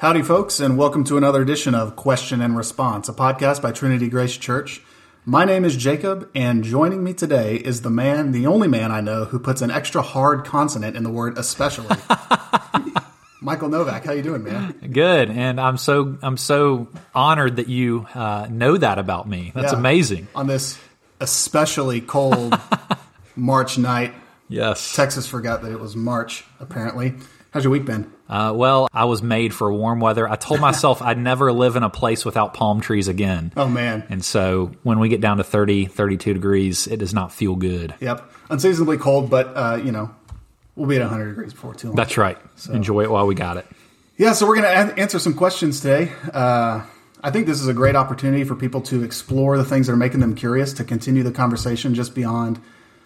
Howdy, folks, and welcome to another edition of Question and Response, a podcast by Trinity Grace Church. My name is Jacob, and joining me today is the man, the only man I know who puts an extra hard consonant in the word especially. Michael Novak, how you doing, man? Good, and I'm so I'm so honored that you uh, know that about me. That's Yeah. amazing. On this especially cold March night, Yes. Texas forgot that it was March, apparently. How's your week been? Uh, well, I was made for warm weather. I told myself I'd never live in a place without palm trees again. Oh, man. And so when we get down to 30, 32 degrees, it does not feel good. Yep. Unseasonably cold, but, uh, you know, we'll be at 100 degrees before too long. That's right. Enjoy it while we got it. Yeah, so we're going to answer some questions today. Uh, I think this is a great opportunity for people to explore the things that are making them curious, to continue the conversation just beyond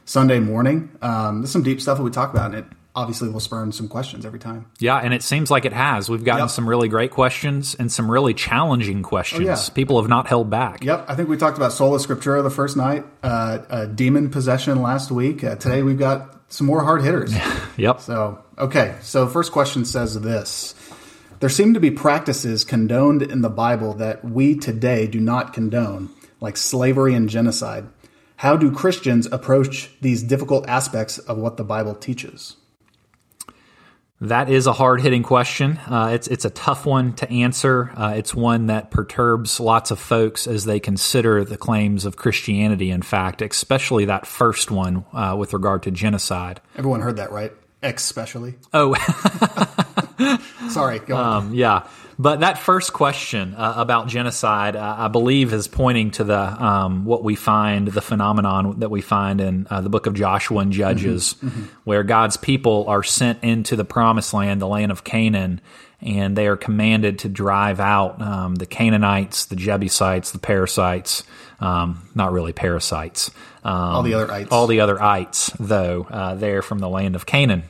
Sunday morning. Um, there's some deep stuff that we talk about, and it obviously will spurn some questions every time. Yeah, and it seems like it has. We've gotten Yep. some really great questions and some really challenging questions. yeah. People have not held back. Yep, I think we talked about sola scriptura the first night, uh, uh, demon possession last week. Uh, today we've got some more hard hitters. Yep. So, okay. So, first question says this There seem to be practices condoned in the Bible that we today do not condone, like slavery and genocide. How do Christians approach these difficult aspects of what the Bible teaches? That is a hard hitting question. Uh, it's it's a tough one to answer. Uh, it's one that perturbs lots of folks as they consider the claims of Christianity. In fact, especially that first one uh, with regard to genocide. Everyone heard that, right? Especially. Oh, Sorry, go on. um, yeah. But that first question uh, about genocide, uh, I believe, is pointing to the um, what we find, the phenomenon that we find in uh, the book of Joshua and Judges, where God's people are sent into the promised land, the land of Canaan, and they are commanded to drive out um, the Canaanites, the Jebusites, the Parasites, um, not really parasites, um, All the other ites. all the other ites, though, uh, there from the land of Canaan.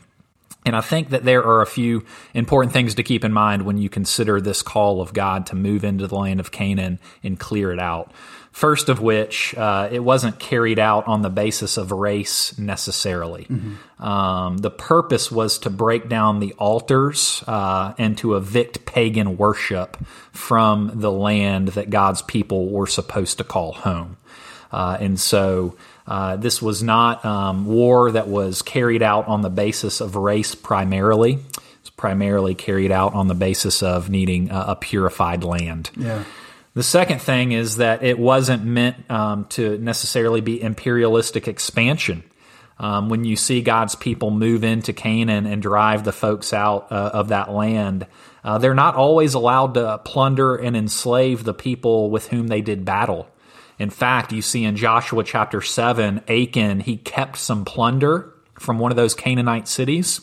And I think that there are a few important things to keep in mind when you consider this call of God to move into the land of Canaan and clear it out. First of which, uh, it wasn't carried out on the basis of race necessarily. Um, the purpose was to break down the altars uh, and to evict pagan worship from the land that God's people were supposed to call home. Uh, and so uh, this was not um, war that was carried out on the basis of race primarily. It's primarily carried out on the basis of needing a, a purified land. Yeah. The second thing is that it wasn't meant um, to necessarily be imperialistic expansion. Um, when you see God's people move into Canaan and drive the folks out uh, of that land, uh, they're not always allowed to plunder and enslave the people with whom they did battle. In fact, you see in Joshua chapter 7, Achan, he kept some plunder from one of those Canaanite cities.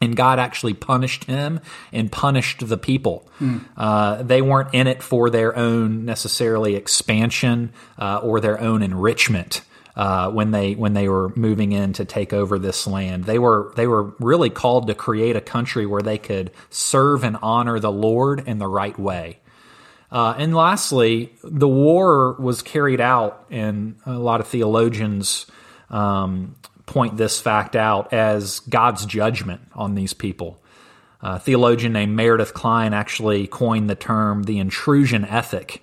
And God actually punished him and punished the people. Uh, they weren't in it for their own necessarily expansion uh, or their own enrichment uh, when they when they were moving in to take over this land. They were they were really called to create a country where they could serve and honor the Lord in the right way. Uh, and lastly, the war was carried out, and a lot of theologians um, point this fact out as God's judgment on these people. A theologian named Meredith Kline actually coined the term the intrusion ethic,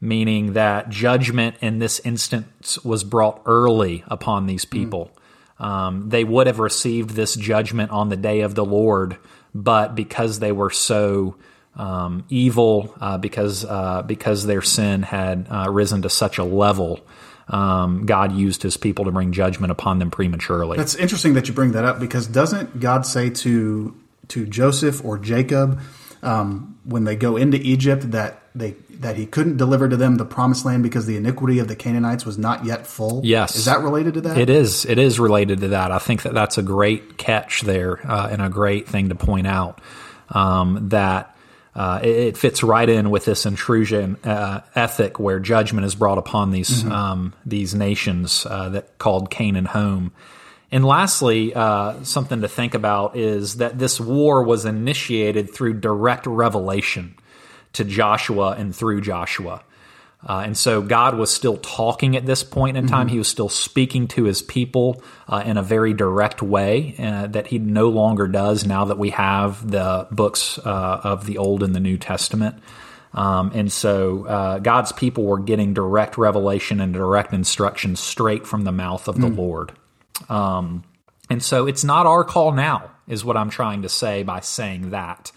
meaning that judgment in this instance was brought early upon these people. Um, they would have received this judgment on the day of the Lord, but because they were so um, evil, uh, because uh, because their sin had uh, risen to such a level, um, God used His people to bring judgment upon them prematurely. It's interesting that you bring that up because doesn't God say to to Joseph or Jacob um, when they go into Egypt that they that he couldn't deliver to them the promised land because the iniquity of the Canaanites was not yet full? Yes. is that related to that? It is. It is related to that. I think that that's a great catch there uh, and a great thing to point out. Um, that uh, it, it fits right in with this intrusion uh, ethic where judgment is brought upon these um, these nations uh, that called Canaan home. And lastly, uh, something to think about is that this war was initiated through direct revelation to Joshua and through Joshua. Uh, and so God was still talking at this point in time. Mm-hmm. He was still speaking to his people uh, in a very direct way uh, that he no longer does now that we have the books uh, of the Old and the New Testament. Um, and so uh, God's people were getting direct revelation and direct instruction straight from the mouth of the mm. Lord. Um, and so it's not our call now, is what I'm trying to say by saying that.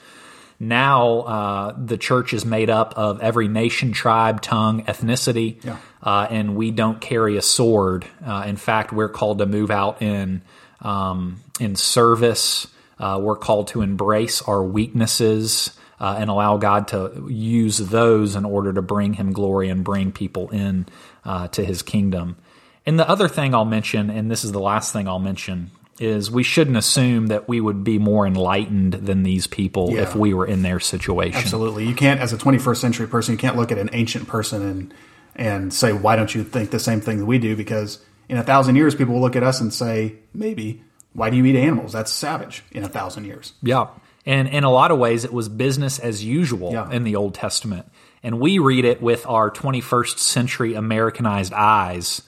Now, uh, the church is made up of every nation, tribe, tongue, ethnicity, yeah. uh, and we don't carry a sword. Uh, in fact, we're called to move out in um, in service. Uh, we're called to embrace our weaknesses uh, and allow God to use those in order to bring Him glory and bring people in uh, to His kingdom. And the other thing I'll mention, and this is the last thing I'll mention, is we shouldn't assume that we would be more enlightened than these people yeah. if we were in their situation. Absolutely. You can't, as a 21st century person, you can't look at an ancient person and, and say, why don't you think the same thing that we do? Because in a thousand years, people will look at us and say, maybe, why do you eat animals? That's savage in a thousand years. Yeah. And in a lot of ways, it was business as usual yeah. in the Old Testament. And we read it with our 21st century Americanized eyes.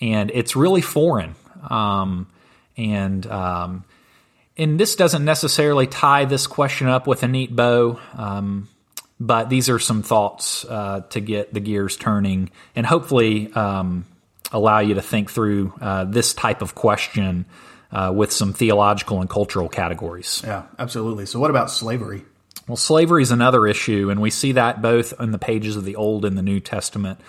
And it's really foreign. Um, and um, and this doesn't necessarily tie this question up with a neat bow, um, but these are some thoughts uh, to get the gears turning and hopefully um, allow you to think through uh, this type of question uh, with some theological and cultural categories. Yeah, absolutely. So, what about slavery? Well, slavery is another issue, and we see that both in the pages of the Old and the New Testament.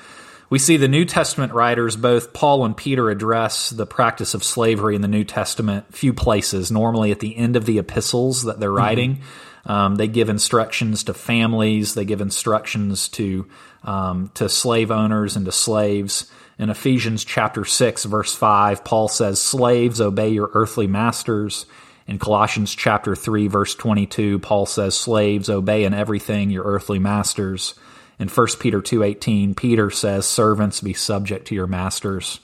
We see the New Testament writers, both Paul and Peter, address the practice of slavery in the New Testament few places, normally at the end of the epistles that they're mm-hmm. writing. Um, they give instructions to families, they give instructions to, um, to slave owners and to slaves. In Ephesians chapter 6, verse 5, Paul says, Slaves, obey your earthly masters. In Colossians chapter 3, verse 22, Paul says, Slaves, obey in everything your earthly masters. In 1 Peter 2:18, Peter says, "Servants be subject to your masters."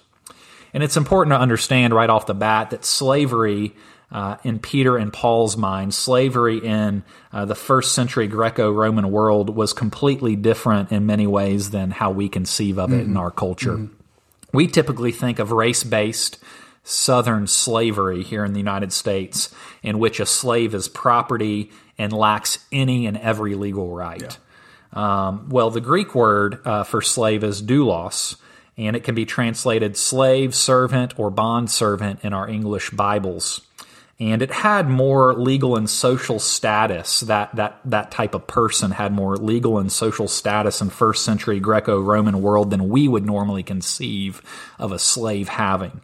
And it's important to understand right off the bat that slavery uh, in Peter and Paul's mind, slavery in uh, the first century Greco Roman world was completely different in many ways than how we conceive of it mm-hmm. in our culture. Mm-hmm. We typically think of race based Southern slavery here in the United States, in which a slave is property and lacks any and every legal right. Yeah. Um, well, the Greek word uh, for slave is doulos, and it can be translated slave, servant, or bond servant in our English Bibles. And it had more legal and social status. That that that type of person had more legal and social status in first century Greco-Roman world than we would normally conceive of a slave having.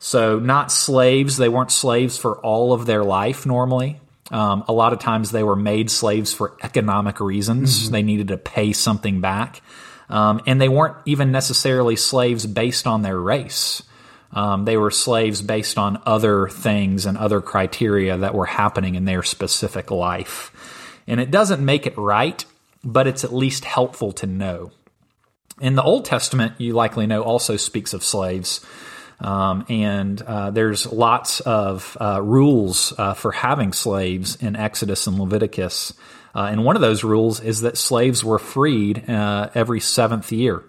So, not slaves. They weren't slaves for all of their life normally. Um, a lot of times they were made slaves for economic reasons. Mm-hmm. They needed to pay something back. Um, and they weren't even necessarily slaves based on their race. Um, they were slaves based on other things and other criteria that were happening in their specific life. And it doesn't make it right, but it's at least helpful to know. In the Old Testament, you likely know, also speaks of slaves. Um, and uh, there's lots of uh, rules uh, for having slaves in Exodus and Leviticus. Uh, and one of those rules is that slaves were freed uh, every seventh year.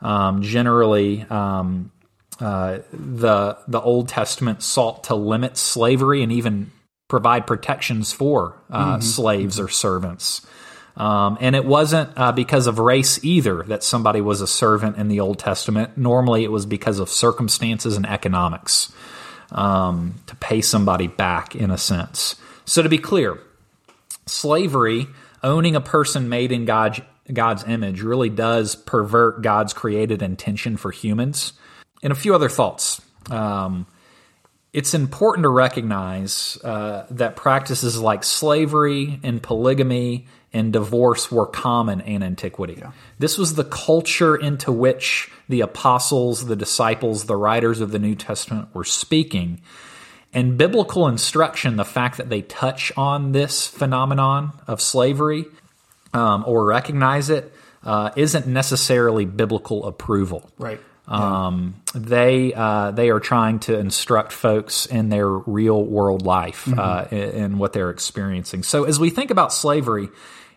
Um, generally, um, uh, the the Old Testament sought to limit slavery and even provide protections for mm-hmm. slaves mm-hmm. or servants. Um, and it wasn't uh, because of race either that somebody was a servant in the Old Testament. Normally, it was because of circumstances and economics um, to pay somebody back, in a sense. So, to be clear, slavery, owning a person made in God, God's image, really does pervert God's created intention for humans. And a few other thoughts. Um, it's important to recognize uh, that practices like slavery and polygamy and divorce were common in antiquity. Yeah. This was the culture into which the apostles, the disciples, the writers of the New Testament were speaking. And biblical instruction, the fact that they touch on this phenomenon of slavery um, or recognize it, uh, not necessarily biblical approval. Right. Um, they uh, they are trying to instruct folks in their real world life mm-hmm. uh, in, what they're experiencing. So as we think about slavery,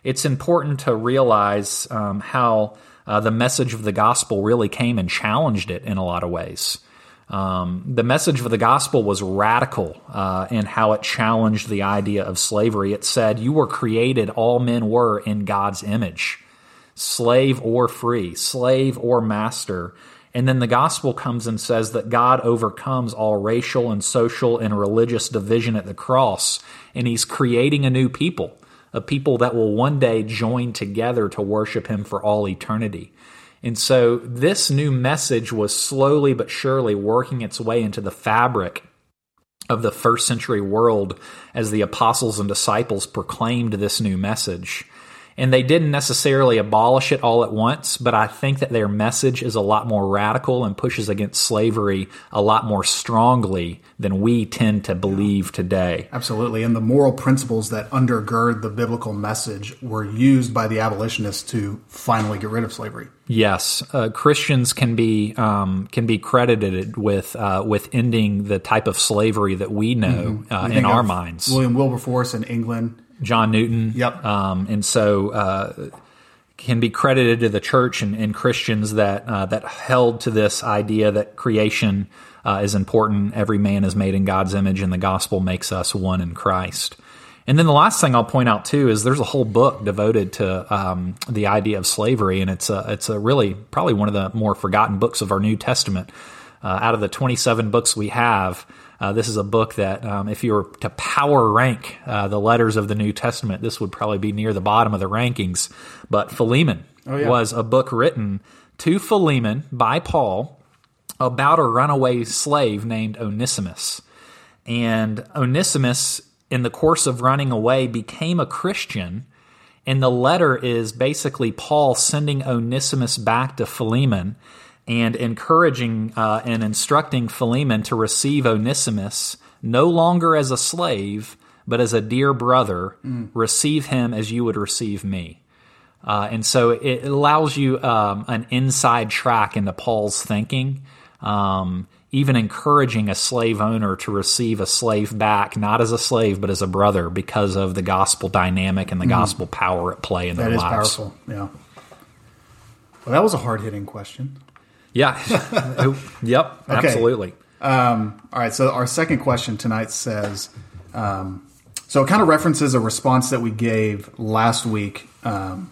it's important to realize um, how uh, the message of the gospel really came and challenged it in a lot of ways. Um, the message of the gospel was radical uh, in how it challenged the idea of slavery. It said, You were created, all men were in God's image, slave or free, slave or master. And then the gospel comes and says that God overcomes all racial and social and religious division at the cross, and he's creating a new people, a people that will one day join together to worship him for all eternity. And so this new message was slowly but surely working its way into the fabric of the first century world as the apostles and disciples proclaimed this new message. And they didn't necessarily abolish it all at once, but I think that their message is a lot more radical and pushes against slavery a lot more strongly than we tend to believe today. Absolutely. And the moral principles that undergird the biblical message were used by the abolitionists to finally get rid of slavery. Yes, uh, Christians can be um, can be credited with uh, with ending the type of slavery that we know mm-hmm. uh, in our minds. William Wilberforce in England John Newton. Yep. Um, and so uh, can be credited to the church and, and Christians that uh, that held to this idea that creation uh, is important. Every man is made in God's image, and the gospel makes us one in Christ. And then the last thing I'll point out too is there's a whole book devoted to um, the idea of slavery, and it's a it's a really probably one of the more forgotten books of our New Testament. Uh, out of the 27 books we have, uh, this is a book that, um, if you were to power rank uh, the letters of the New Testament, this would probably be near the bottom of the rankings. But Philemon oh, yeah. was a book written to Philemon by Paul about a runaway slave named Onesimus. And Onesimus, in the course of running away, became a Christian. And the letter is basically Paul sending Onesimus back to Philemon and encouraging uh, and instructing Philemon to receive Onesimus no longer as a slave, but as a dear brother. Mm. Receive him as you would receive me. Uh, and so it allows you um, an inside track into Paul's thinking, um, even encouraging a slave owner to receive a slave back, not as a slave, but as a brother, because of the gospel dynamic and the mm. gospel power at play in their lives. That is powerful, yeah. Well, that was a hard hitting question. Yeah. yep. Okay. Absolutely. Um, all right. So our second question tonight says, um, so it kind of references a response that we gave last week um,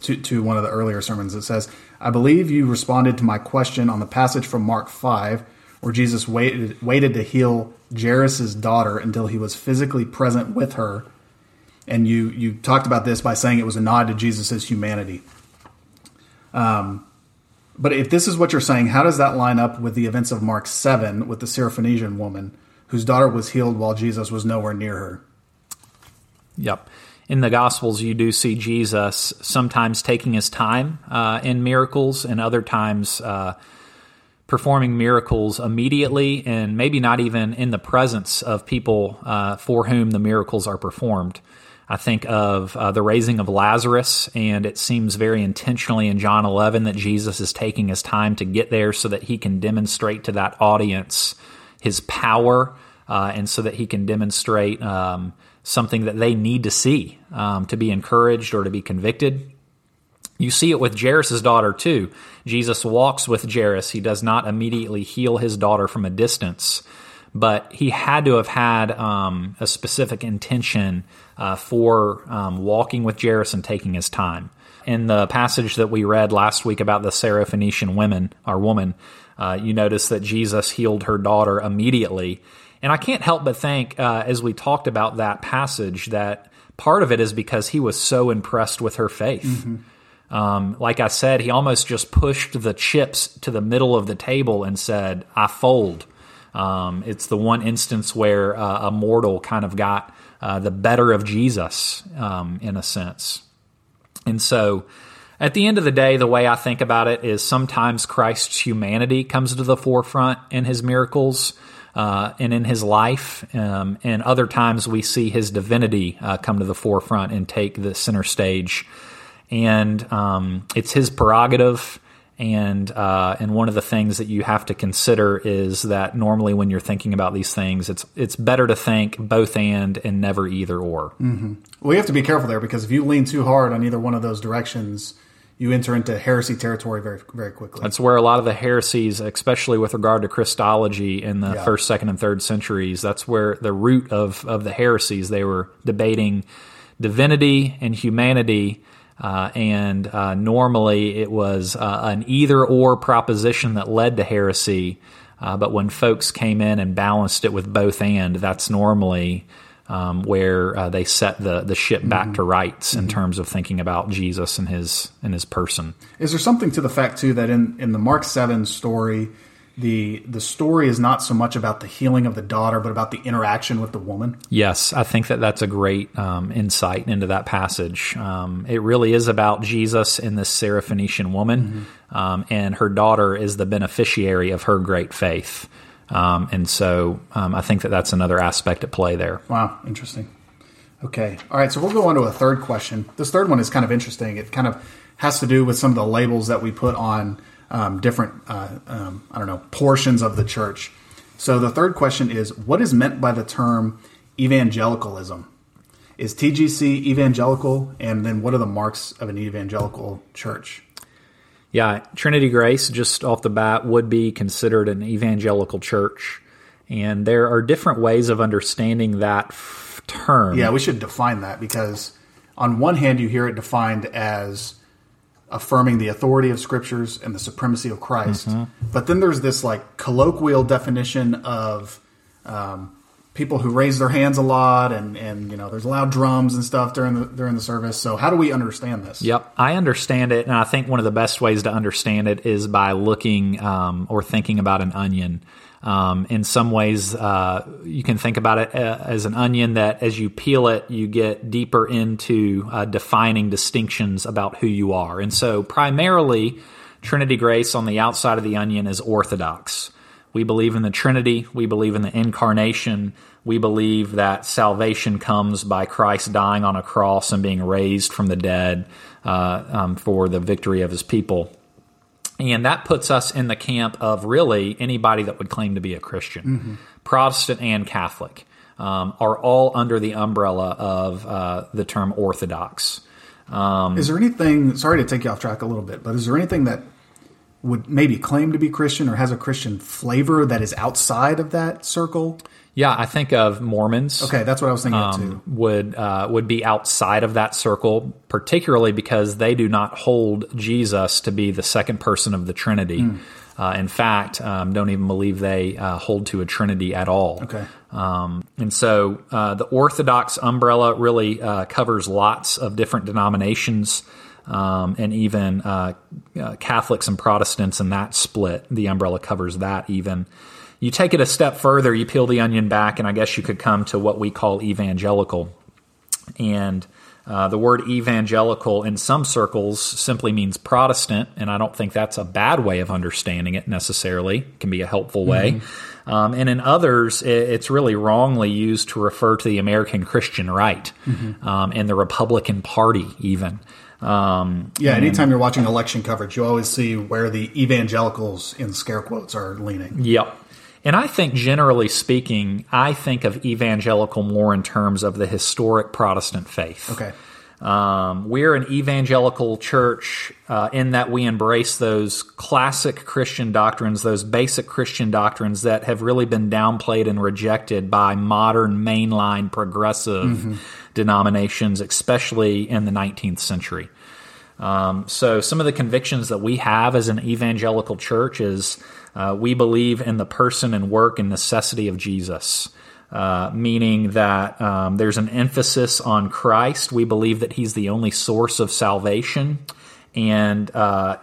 to, to one of the earlier sermons. It says, I believe you responded to my question on the passage from Mark 5, where Jesus waited, waited to heal Jairus' daughter until he was physically present with her. And you, you talked about this by saying it was a nod to Jesus' humanity. Um, but if this is what you're saying, how does that line up with the events of Mark 7 with the Syrophoenician woman whose daughter was healed while Jesus was nowhere near her? Yep. In the Gospels, you do see Jesus sometimes taking his time uh, in miracles and other times uh, performing miracles immediately and maybe not even in the presence of people uh, for whom the miracles are performed. I think of uh, the raising of Lazarus, and it seems very intentionally in John 11 that Jesus is taking his time to get there so that he can demonstrate to that audience his power, uh, and so that he can demonstrate um, something that they need to see um, to be encouraged or to be convicted. You see it with Jairus' daughter too. Jesus walks with Jairus. He does not immediately heal his daughter from a distance but he had to have had um, a specific intention uh, for um, walking with Jairus and taking his time. In the passage that we read last week about the Syrophoenician women or woman, uh, you notice that Jesus healed her daughter immediately. And I can't help but think, uh, as we talked about that passage, that part of it is because he was so impressed with her faith. Mm-hmm. Um, like I said, he almost just pushed the chips to the middle of the table and said, I fold. Um, it's the one instance where uh, a mortal kind of got uh, the better of Jesus um, in a sense. And so, at the end of the day, the way I think about it is sometimes Christ's humanity comes to the forefront in his miracles. Uh, and in his life, um, and other times we see his divinity uh, come to the forefront and take the center stage. And um, it's his prerogative and uh, and one of the things that you have to consider is that normally when you're thinking about these things, it's it's better to think both and and never either or. Mm-hmm. Well, you have to be careful there because if you lean too hard on either one of those directions, you enter into heresy territory very very quickly. That's where a lot of the heresies, especially with regard to Christology in the Yeah. first, second, and third centuries, that's where the root of, of the heresies, they were debating divinity and humanity. Uh, and uh, normally it was uh, an either or proposition that led to heresy. Uh, but when folks came in and balanced it with both and, that's normally um, where uh, they set the, the ship back to rights in terms of thinking about Jesus and his and his person. Is there something to the fact too that in, in the Mark seven story, the the story is not so much about the healing of the daughter, but about the interaction with the woman? Yes, I think that that's a great um, insight into that passage. Um, it really is about Jesus and this Syrophoenician woman, um, and her daughter is the beneficiary of her great faith. Um, and so um, I think that that's another aspect at play there. Wow, interesting. Okay, all right. So we'll go on to a third question. This third one is kind of interesting. It kind of has to do with some of the labels that we put on um, different, uh, um, I don't know, portions of the church. So the third question is, what is meant by the term evangelicalism? Is TGC evangelical? And then what are the marks of an evangelical church? Yeah, Trinity Grace, just off the bat, would be considered an evangelical church. And there are different ways of understanding that f- term. Yeah, we should define that because on one hand, you hear it defined as affirming the authority of scriptures and the supremacy of Christ, but then there's this like colloquial definition of um, people who raise their hands a lot, and and you know there's loud drums and stuff during the during the service. So how do we understand this? Yep, I understand it, and I think one of the best ways to understand it is by looking um, or thinking about an onion. Um, in some ways, uh, you can think about it uh, as an onion that as you peel it, you get deeper into uh, defining distinctions about who you are. And so, primarily, Trinity Grace on the outside of the onion is orthodox. We believe in the Trinity. We believe in the incarnation. We believe that salvation comes by Christ dying on a cross and being raised from the dead uh, um, for the victory of his people. And that puts us in the camp of really anybody that would claim to be a Christian, Protestant and Catholic, um, are all under the umbrella of uh, the term Orthodox. Is there anything? Sorry to take you off track a little bit, but is there anything that would maybe claim to be Christian or has a Christian flavor that is outside of that circle? Yeah, I think of Mormons. Okay, that's what I was thinking of too. um, would uh, would be outside of that circle, particularly because they do not hold Jesus to be the second person of the Trinity. Hmm. Uh, in fact, um, don't even believe they uh, hold to a Trinity at all. Okay. Um, and so uh, the Orthodox umbrella really uh, covers lots of different denominations. Um, and even uh, uh, Catholics and Protestants, and that split, the umbrella covers that even. You take it a step further, you peel the onion back, and I guess you could come to what we call evangelical. And uh, the word evangelical in some circles simply means Protestant, and I don't think that's a bad way of understanding it necessarily. It can be a helpful way. Um, and in others, it's really wrongly used to refer to the American Christian right um, and the Republican Party, even. Um, Yeah, anytime you're watching election coverage, you always see where the evangelicals in scare quotes are leaning. Yep. And I think, generally speaking, I think of evangelical more in terms of the historic Protestant faith. Okay. Um, we're an evangelical church uh, in that we embrace those classic Christian doctrines, those basic Christian doctrines that have really been downplayed and rejected by modern mainline progressive denominations, especially in the 19th century. Um, so, some of the convictions that we have as an evangelical church is uh, we believe in the person and work and necessity of Jesus, uh, meaning that um, there's an emphasis on Christ. We believe that He's the only source of salvation, and uh,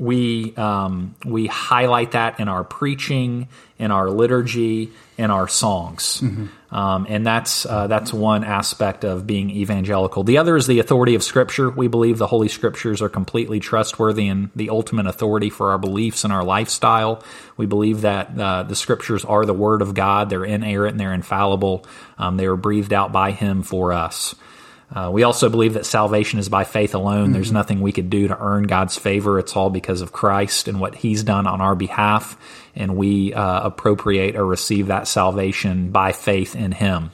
we um, we highlight that in our preaching, in our liturgy, in our songs, um, and that's uh, that's one aspect of being evangelical. The other is the authority of Scripture. We believe the Holy Scriptures are completely trustworthy and the ultimate authority for our beliefs and our lifestyle. We believe that uh, the Scriptures are the Word of God. They're inerrant and they're infallible. Um, they were breathed out by Him for us. Uh, we also believe that salvation is by faith alone. There's nothing we could do to earn God's favor. It's all because of Christ and what He's done on our behalf, and we uh, appropriate or receive that salvation by faith in Him.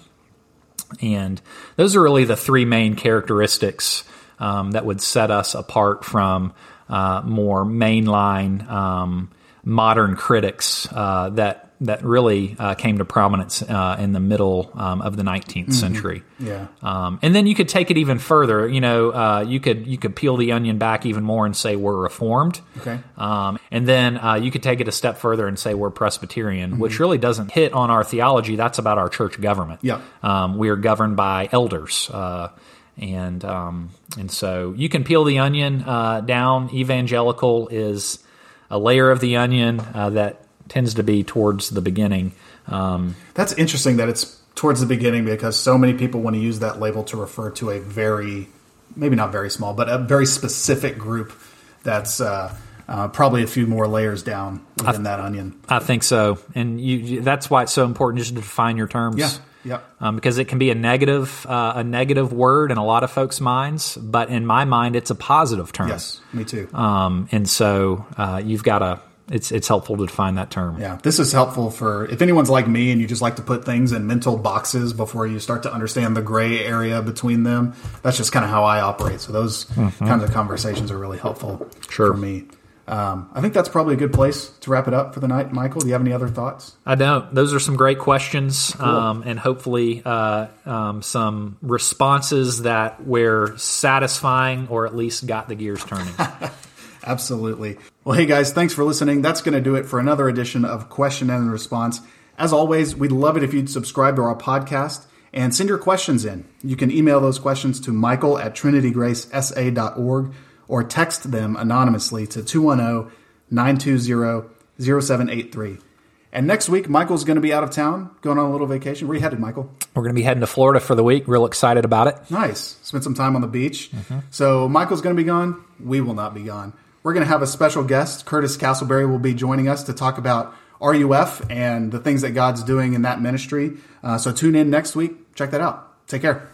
And those are really the three main characteristics um, that would set us apart from uh, more mainline um, modern critics uh, that that really uh, came to prominence uh, in the middle um, of the 19th mm-hmm. century. Yeah, um, and then you could take it even further. You know, uh, you could you could peel the onion back even more and say we're Reformed. Okay, um, and then uh, you could take it a step further and say we're Presbyterian, mm-hmm. which really doesn't hit on our theology. That's about our church government. Yeah, um, we are governed by elders. Uh, and um, and so you can peel the onion uh, down. Evangelical is a layer of the onion that tends to be towards the beginning. Um, That's interesting that it's towards the beginning because so many people want to use that label to refer to a very, maybe not very small, but a very specific group that's uh, uh, probably a few more layers down within th- that onion. I think so, and you, that's why it's so important just to define your terms. Yeah. Yeah. Um, because it can be a negative, uh, a negative word in a lot of folks' minds, but in my mind, it's a positive term. Yes, me too. Um, and so uh, you've got to it's it's helpful to define that term. Yeah, this is helpful for if anyone's like me and you just like to put things in mental boxes before you start to understand the gray area between them. That's just kind of how I operate. So those mm-hmm. kinds of conversations are really helpful sure. for me. Um, I think that's probably a good place to wrap it up for the night. Michael, do you have any other thoughts? I don't. Those are some great questions, cool. um, and hopefully uh, um, some responses that were satisfying or at least got the gears turning. Absolutely. Well, hey guys, thanks for listening. That's going to do it for another edition of Question and Response. As always, we'd love it if you'd subscribe to our podcast and send your questions in. You can email those questions to michael at trinitygracesa.org or text them anonymously to 210 920 0783. And next week, Michael's going to be out of town, going on a little vacation. Where are you headed, Michael? We're going to be heading to Florida for the week. Real excited about it. Nice. Spend some time on the beach. Mm-hmm. So Michael's going to be gone. We will not be gone. We're going to have a special guest. Curtis Castleberry will be joining us to talk about RUF and the things that God's doing in that ministry. Uh, so tune in next week. Check that out. Take care.